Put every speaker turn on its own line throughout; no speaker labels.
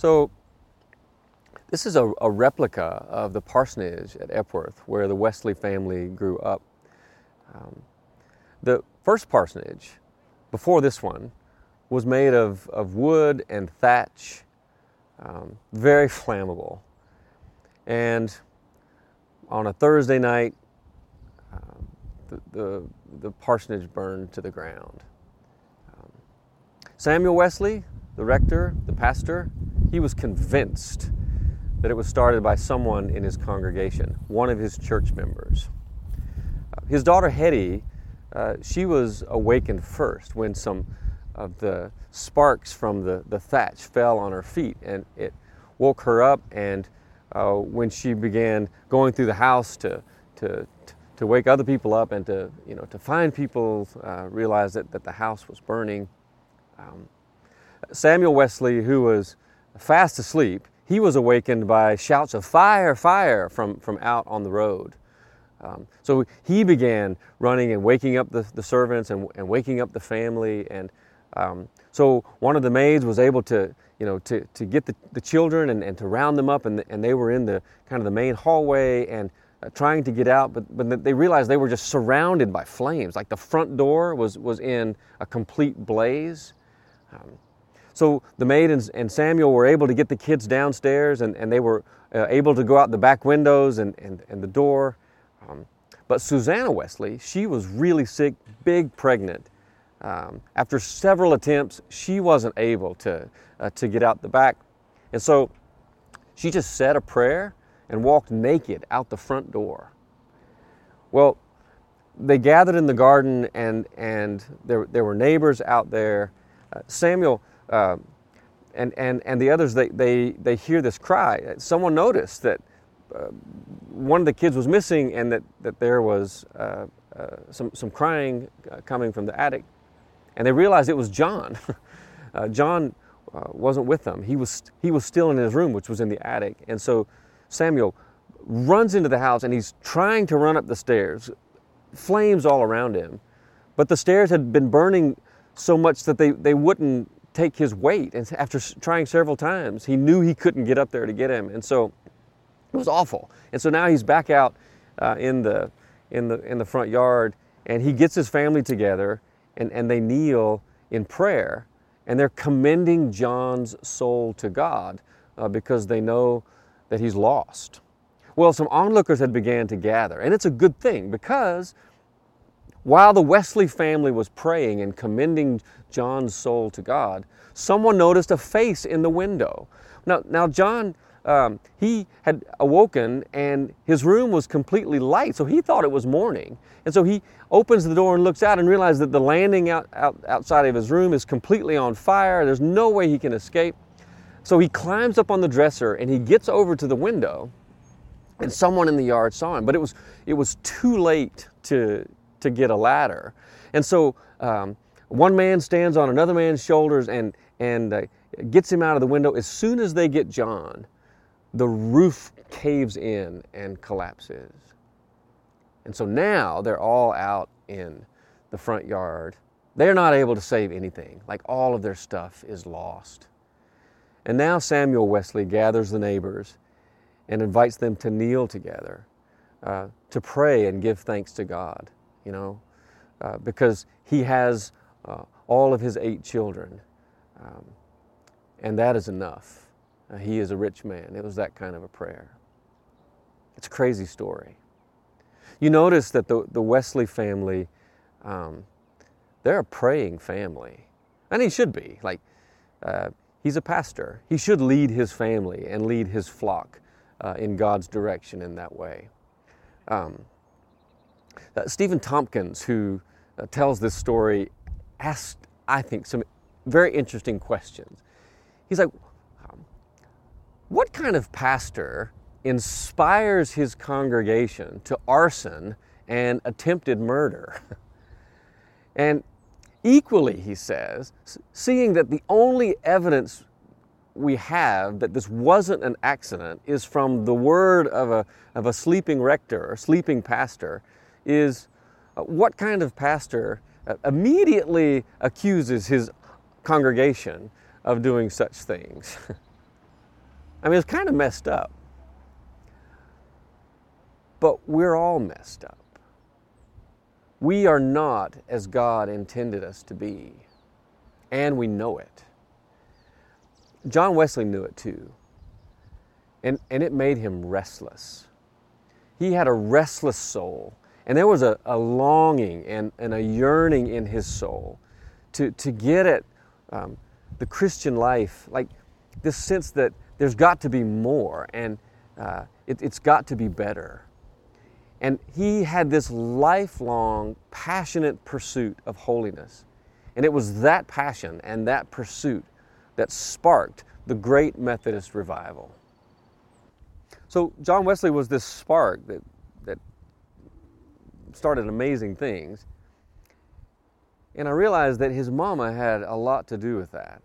So this is a, a, replica of the parsonage at Epworth where the Wesley family grew up. Um, the first parsonage, before this one, was made of, of wood and thatch, um, very flammable. And on a Thursday night, um, the, the, the, parsonage burned to the ground. Um, Samuel Wesley, the rector, the pastor, he was convinced that it was started by someone in his congregation, one of his church members. Uh, his daughter Hetty, uh, she was awakened first when some of the sparks from the, the thatch fell on her feet and it woke her up and uh, when she began going through the house to, to, to wake other people up and to, you know, to find people, uh, realize that, that the house was burning. Um, Samuel Wesley, who was fast asleep, he was awakened by shouts of fire, fire from, from out on the road. Um, so he began running and waking up the, the servants and, and waking up the family. And um, so one of the maids was able to, you know, to, to get the, the children and, and to round them up. And, and they were in the kind of the main hallway and uh, trying to get out. But, but they realized they were just surrounded by flames. Like the front door was, was in a complete blaze. Um, so the maid and, and, Samuel were able to get the kids downstairs and, and they were uh, able to go out the back windows and, and, and the door. Um, but Susanna Wesley, she was really sick, big pregnant. Um, after several attempts, she wasn't able to, uh, to get out the back. And so she just said a prayer and walked naked out the front door. Well, they gathered in the garden and, and there, there were neighbors out there. Uh, Samuel uh, and, and, and the others, they, they, they hear this cry. Someone noticed that uh, one of the kids was missing and that, that there was uh, uh some, some crying uh, coming from the attic. And they realized it was John. Uh, John wasn't with them. He was, he was still in his room, which was in the attic. And so Samuel runs into the house and he's trying to run up the stairs, flames all around him. But the stairs had been burning so much that they, they wouldn't take his weight. And after trying several times, he knew he couldn't get up there to get him. And so it was awful. And so now he's back out uh, in, the, in, the, in the front yard and he gets his family together and, and they kneel in prayer and they're commending John's soul to God uh, because they know that he's lost. Well, some onlookers had began to gather, and it's a good thing because while the Wesley family was praying and commending John's soul to God, someone noticed a face in the window. Now, now John, um, he had awoken and his room was completely light, so he thought it was morning. And so he opens the door and looks out and realizes that the landing out, out, outside of his room is completely on fire. There's no way he can escape. So he climbs up on the dresser and he gets over to the window, and someone in the yard saw him. But it was, it was too late to, to get a ladder. And so um, one man stands on another man's shoulders and, and uh, gets him out of the window. As soon as they get John, the roof caves in and collapses. And so now they're all out in the front yard. They're not able to save anything, like all of their stuff is lost. And now Samuel Wesley gathers the neighbors and invites them to kneel together, uh, to pray and give thanks to God you know, uh, because he has uh, all of his eight children. Um, and that is enough. Uh, he is a rich man. It was that kind of a prayer. It's a crazy story. You notice that the, the Wesley family, um, they're a praying family. And he should be. Like, uh, he's a pastor. He should lead his family and lead his flock uh, in God's direction in that way. Um, uh, Stephen Tomkins, who uh, tells this story, asked, I think, some very interesting questions. He's like, um, what kind of pastor inspires his congregation to arson and attempted murder? and equally, he says, seeing that the only evidence we have that this wasn't an accident is from the word of a, of a sleeping rector or sleeping pastor is uh, what kind of pastor uh, immediately accuses his congregation of doing such things? I mean, it's kind of messed up. But we're all messed up. We are not as God intended us to be, and we know it. John Wesley knew it too, and, and it made him restless. He had a restless soul, and there was a, a longing and, and a yearning in his soul to, to get at um, the Christian life, like this sense that there's got to be more and uh, it, it's got to be better. And he had this lifelong, passionate pursuit of holiness. And it was that passion and that pursuit that sparked the great Methodist revival. So, John Wesley was this spark that, that started amazing things. And I realized that his mama had a lot to do with that.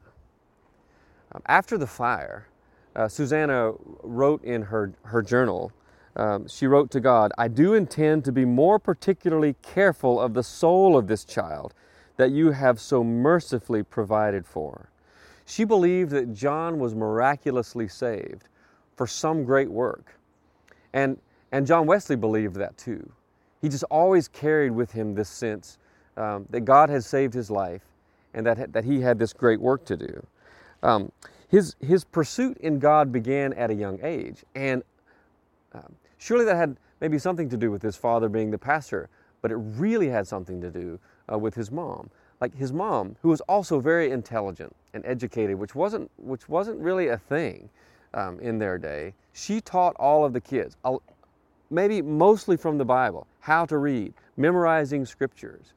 Um, after the fire, uh, Susanna wrote in her, her journal, um, she wrote to God, I do intend to be more particularly careful of the soul of this child that you have so mercifully provided for. She believed that John was miraculously saved for some great work. And, and John Wesley believed that too. He just always carried with him this sense um, that God had saved his life and that, that he had this great work to do. Um, his, his pursuit in God began at a young age, and um, surely that had maybe something to do with his father being the pastor, but it really had something to do uh, with his mom. Like his mom, who was also very intelligent and educated, which wasn't, which wasn't really a thing um, in their day, she taught all of the kids, maybe mostly from the Bible, how to read, memorizing scriptures,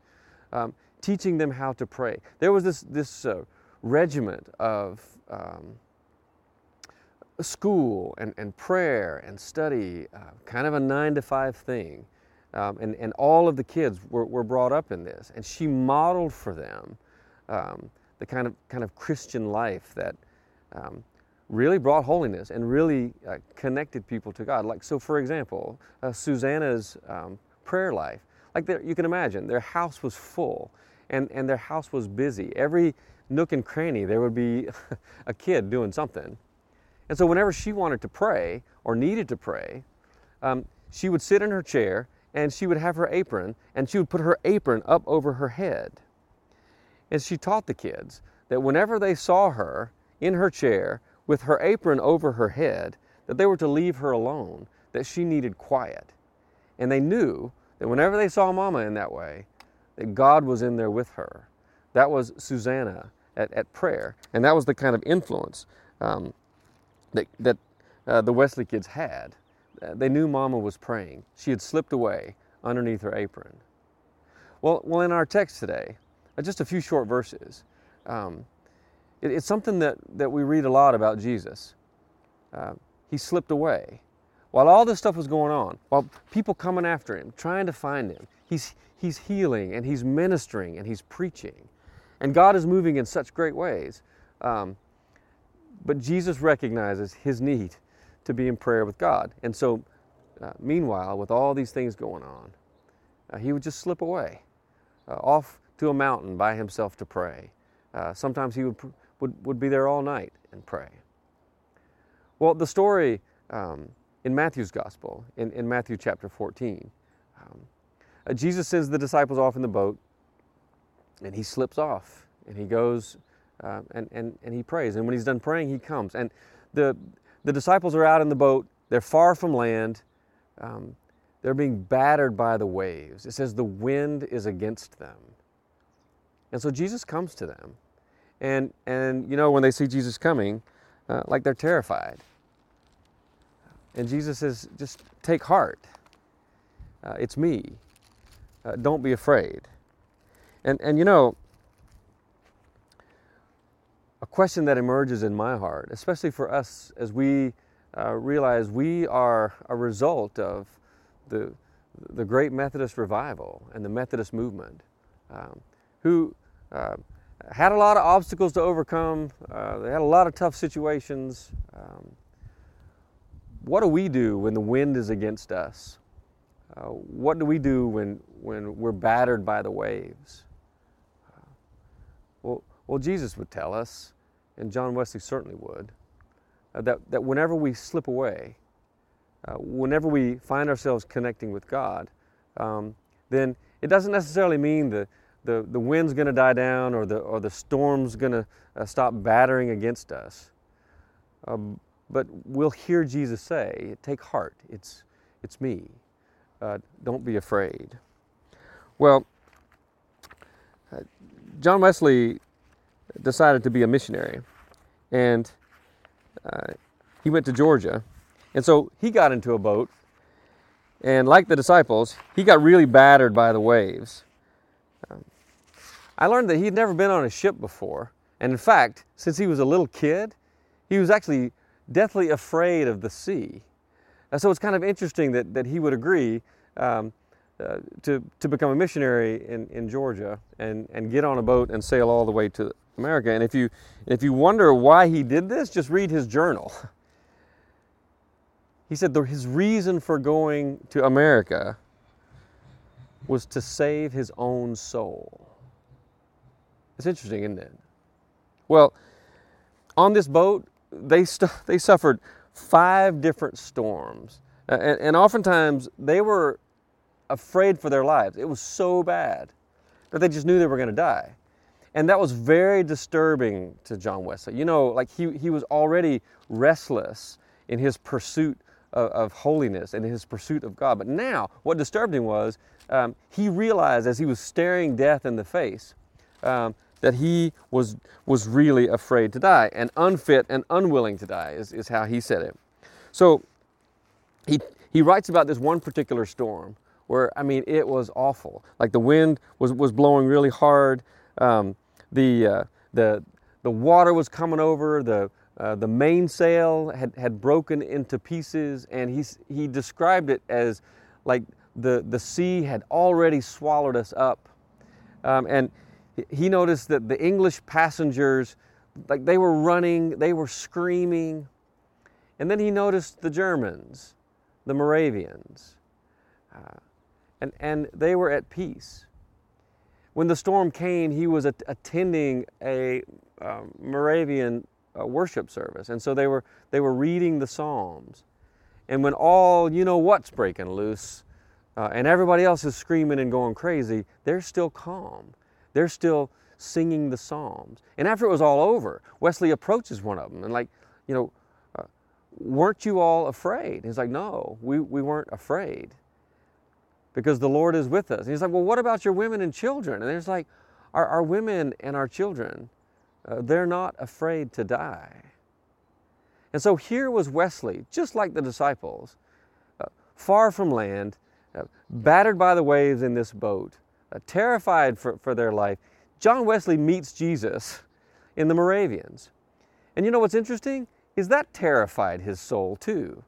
um, teaching them how to pray. There was this, this uh, regiment of um, school and, and prayer and study, uh, kind of a nine to five thing. Um, and, and all of the kids were, were brought up in this. And she modeled for them um, the kind of, kind of Christian life that um, really brought holiness and really uh, connected people to God. Like, so for example, uh, Susanna's um, prayer life, like you can imagine, their house was full and, and their house was busy. Every nook and cranny, there would be a kid doing something. And so, whenever she wanted to pray or needed to pray, um, she would sit in her chair and she would have her apron and she would put her apron up over her head. And she taught the kids that whenever they saw her in her chair with her apron over her head, that they were to leave her alone, that she needed quiet. And they knew that whenever they saw Mama in that way, that God was in there with her. That was Susanna at, at prayer. And that was the kind of influence um, that, that uh, the Wesley kids had. Uh, they knew Mama was praying. She had slipped away underneath her apron. Well, well in our text today, uh, just a few short verses, um, it, it's something that, that we read a lot about Jesus. Uh, he slipped away. While all this stuff was going on, while people coming after him, trying to find him, he's, he's healing and he's ministering and he's preaching. And God is moving in such great ways. Um, but Jesus recognizes his need to be in prayer with God. And so, uh, meanwhile, with all these things going on, uh, he would just slip away uh, off to a mountain by himself to pray. Uh, sometimes he would, would, would be there all night and pray. Well, the story um, in Matthew's gospel, in, in Matthew chapter 14, um, uh, Jesus sends the disciples off in the boat and he slips off and he goes uh, and, and, and he prays. And when he's done praying, he comes. And the, the disciples are out in the boat, they're far from land, um, they're being battered by the waves. It says the wind is against them. And so Jesus comes to them. And, and you know, when they see Jesus coming, uh, like they're terrified. And Jesus says, just take heart. Uh, it's me. Uh, don't be afraid. And, and you know, a question that emerges in my heart, especially for us as we uh, realize we are a result of the, the great Methodist revival and the Methodist movement, um, who uh, had a lot of obstacles to overcome, uh, they had a lot of tough situations. Um, what do we do when the wind is against us? Uh, what do we do when, when we're battered by the waves? Well, well, Jesus would tell us, and John Wesley certainly would, uh, that, that whenever we slip away, uh, whenever we find ourselves connecting with God, um, then it doesn't necessarily mean the, the, the wind's going to die down or the, or the storm's going to uh, stop battering against us. Um, but we'll hear Jesus say, Take heart, it's, it's me. Uh, don't be afraid. Well, uh, John Wesley decided to be a missionary, and uh, he went to Georgia. And so he got into a boat, and like the disciples, he got really battered by the waves. I learned that he'd never been on a ship before, and in fact, since he was a little kid, he was actually deathly afraid of the sea. Uh, so it's kind of interesting that, that he would agree um, uh, to, to become a missionary in, in Georgia and, and get on a boat and sail all the way to America. And if you, if you wonder why he did this, just read his journal. He said the, his reason for going to America was to save his own soul. It's interesting, isn't it? Well, on this boat, they, st- they suffered five different storms. Uh, and, and oftentimes they were afraid for their lives. It was so bad that they just knew they were going to die. And that was very disturbing to John Wesley. You know, like he, he was already restless in his pursuit of, of holiness and his pursuit of God. But now, what disturbed him was um, he realized as he was staring death in the face um, that he was, was really afraid to die and unfit and unwilling to die, is, is how he said it. So he, he writes about this one particular storm where, I mean, it was awful. Like the wind was, was blowing really hard, um, the, uh, the, the water was coming over, the, uh, the mainsail had, had broken into pieces, and he, he described it as like the, the sea had already swallowed us up. Um, and he noticed that the English passengers, like they were running, they were screaming. And then he noticed the Germans, the Moravians, uh, and, and they were at peace. When the storm came, he was attending a um, Moravian uh, worship service, and so they were they were reading the Psalms. And when all you know what's breaking loose, uh, and everybody else is screaming and going crazy, they're still calm. They're still singing the Psalms. And after it was all over, Wesley approaches one of them and like, you know, uh, weren't you all afraid? He's like, no, we, we weren't afraid because the Lord is with us. And he's like, well, what about your women and children? And there's like, our, our women and our children, uh, they're not afraid to die. And so here was Wesley, just like the disciples, uh, far from land, uh, battered by the waves in this boat, Uh, terrified for, for their life. John Wesley meets Jesus in the Moravians. And you know what's interesting? Is that terrified his soul too.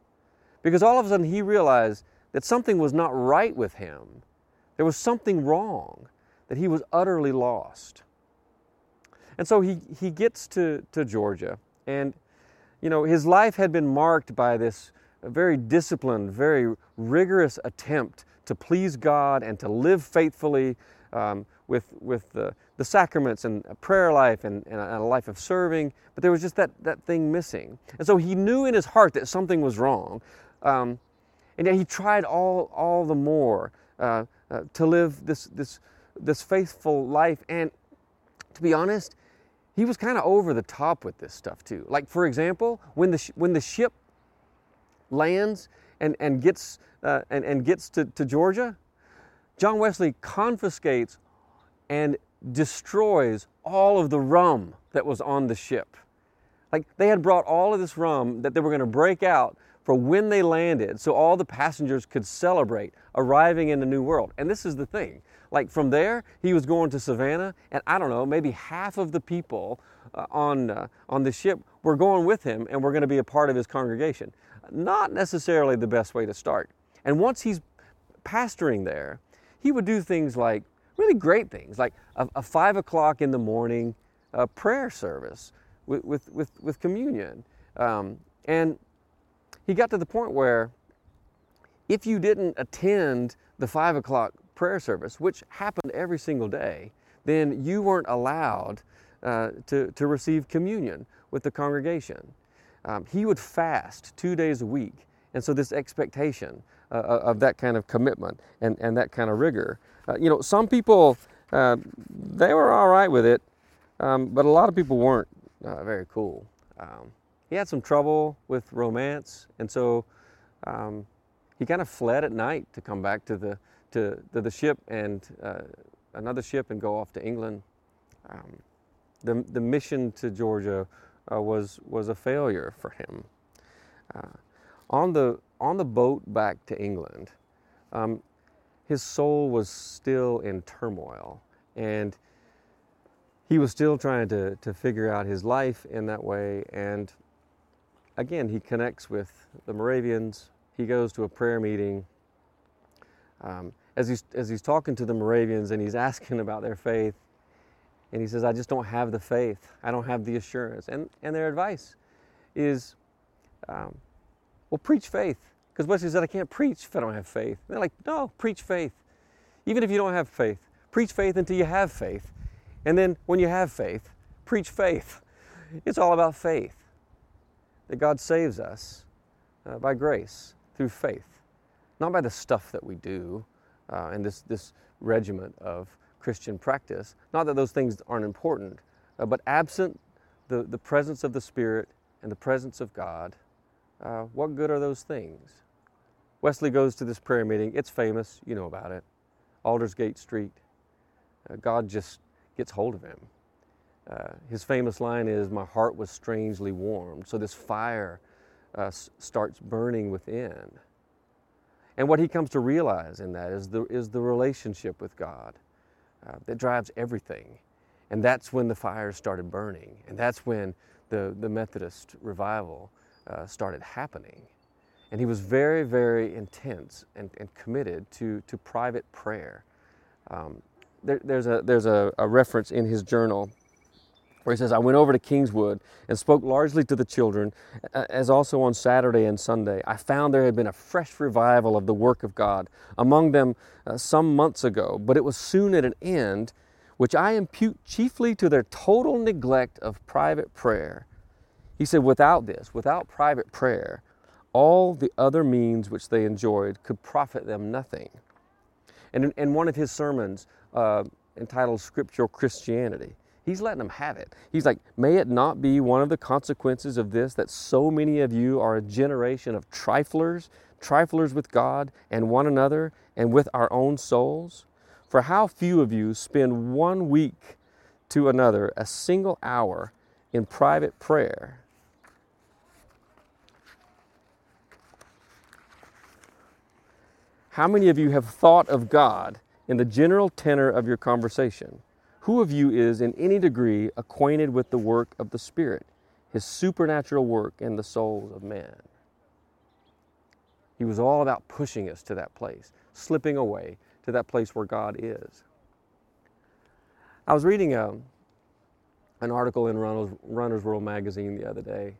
Because all of a sudden he realized that something was not right with him. There was something wrong, that he was utterly lost. And so he, he gets to, to Georgia, and you know, his life had been marked by this very disciplined, very rigorous attempt to please God and to live faithfully um, with, with the, the sacraments and a prayer life and, and, a, life of serving, but there was just that, that thing missing. And so he knew in his heart that something was wrong. Um, and yet he tried all, all the more uh, uh, to live this, this, this faithful life. And to be honest, he was kind of over the top with this stuff too. Like, for example, when the, sh- when the ship lands and, and gets, uh, and, and gets to, to Georgia, John Wesley confiscates and destroys all of the rum that was on the ship. Like they had brought all of this rum that they were going to break out for when they landed so all the passengers could celebrate arriving in the new world. And this is the thing. Like from there, he was going to Savannah, and I don't know, maybe half of the people uh, on, uh, on the ship were going with him and were going to be a part of his congregation. Not necessarily the best way to start. And once he's pastoring there, he would do things like really great things, like a, a five o'clock in the morning uh, prayer service with, with, with, with communion. Um, and he got to the point where if you didn't attend the five o'clock prayer service, which happened every single day, then you weren't allowed uh, to, to receive communion with the congregation. Um, he would fast two days a week. And so, this expectation uh, uh, of that kind of commitment and, and that kind of rigor. Uh, you know, some people, uh, they were all right with it, um, but a lot of people weren't uh, very cool. Um, he had some trouble with romance, and so um, he kind of fled at night to come back to the, to, to the ship and uh, another ship and go off to England. Um, the, the mission to Georgia was, was a failure for him. on the on the boat back to England, um, his soul was still in turmoil and he was still trying to, to figure out his life in that way. And again, he connects with the Moravians. He goes to a prayer meeting. Um, as, he's, as he's talking to the Moravians and he's asking about their faith, and he says, I just don't have the faith. I don't have the assurance. And, and their advice is, um, well, preach faith. Because what Wesley said, I can't preach if I don't have faith. And they're like, no, preach faith. Even if you don't have faith, preach faith until you have faith. And then when you have faith, preach faith. It's all about faith. That God saves us uh, by grace through faith, not by the stuff that we do uh, and this, this regiment of Christian practice. Not that those things aren't important, uh, but absent the, the presence of the Spirit and the presence of God, uh, what good are those things? Wesley goes to this prayer meeting. It's famous, you know about it. Aldersgate Street. Uh, God just gets hold of him. Uh, his famous line is, My heart was strangely warmed. So this fire uh, s- starts burning within. And what he comes to realize in that is the, is the relationship with God uh, that drives everything. And that's when the fires started burning. And that's when the, the Methodist revival uh, started happening. And he was very, very intense and, and committed to, to private prayer. Um, there, there's a, there's a, a reference in his journal where he says, I went over to Kingswood and spoke largely to the children, as also on Saturday and Sunday. I found there had been a fresh revival of the work of God among them uh, some months ago, but it was soon at an end, which I impute chiefly to their total neglect of private prayer. He said, without this, without private prayer, all the other means which they enjoyed could profit them nothing. And in, in one of his sermons uh, entitled Scriptural Christianity, he's letting them have it. He's like, May it not be one of the consequences of this that so many of you are a generation of triflers, triflers with God and one another and with our own souls? For how few of you spend one week to another a single hour in private prayer How many of you have thought of God in the general tenor of your conversation? Who of you is in any degree acquainted with the work of the Spirit, his supernatural work in the souls of men? He was all about pushing us to that place, slipping away to that place where God is. I was reading a, um, an article in Runner's, Runner's World magazine the other day,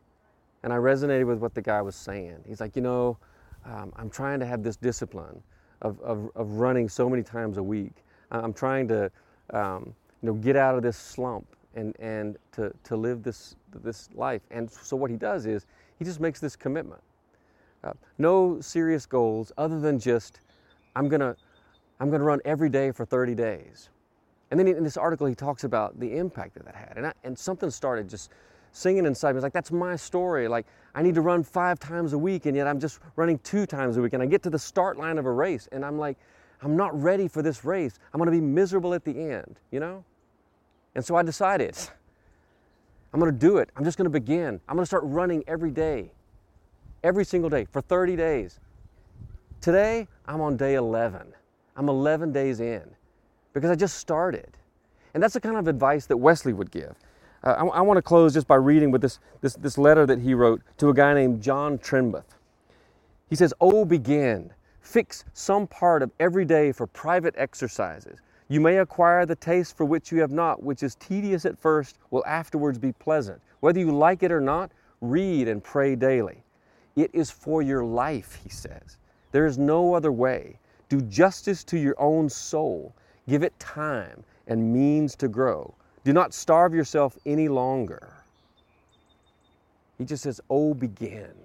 and I resonated with what the guy was saying. He's like, you know, um, I'm trying to have this discipline of, of, of, running so many times a week. I'm trying to um, you know, get out of this slump and, and to, to live this, this life. And so what he does is he just makes this commitment. Uh, no serious goals other than just, I'm going to I'm going to run every day for 30 days. And then in this article, he talks about the impact that that had. And, I, and something started just singing inside me. It's like, that's my story. Like, I need to run five times a week, and yet I'm just running two times a week. And I get to the start line of a race, and I'm like, I'm not ready for this race. I'm going to be miserable at the end, you know? And so I decided, I'm going to do it. I'm just going to begin. I'm going to start running every day, every single day for 30 days. Today, I'm on day 11. I'm 11 days in because I just started. And that's the kind of advice that Wesley would give. Uh, I, I want to close just by reading with this, this, this letter that he wrote to a guy named John Trembath. He says, Oh, begin. Fix some part of every day for private exercises. You may acquire the taste for which you have not, which is tedious at first, will afterwards be pleasant. Whether you like it or not, read and pray daily. It is for your life, he says. There is no other way. Do justice to your own soul. Give it time and means to grow. Do not starve yourself any longer. He just says, Oh, begin.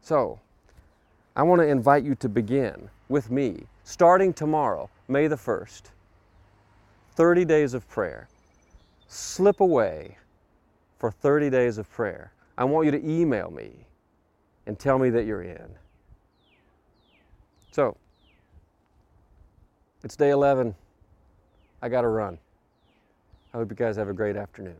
So, I want to invite you to begin with me, starting tomorrow, May the 1st. 30 days of prayer. Slip away for 30 days of prayer. I want you to email me and tell me that you're in. So, it's day 11. I got to run. I hope you guys have a great afternoon.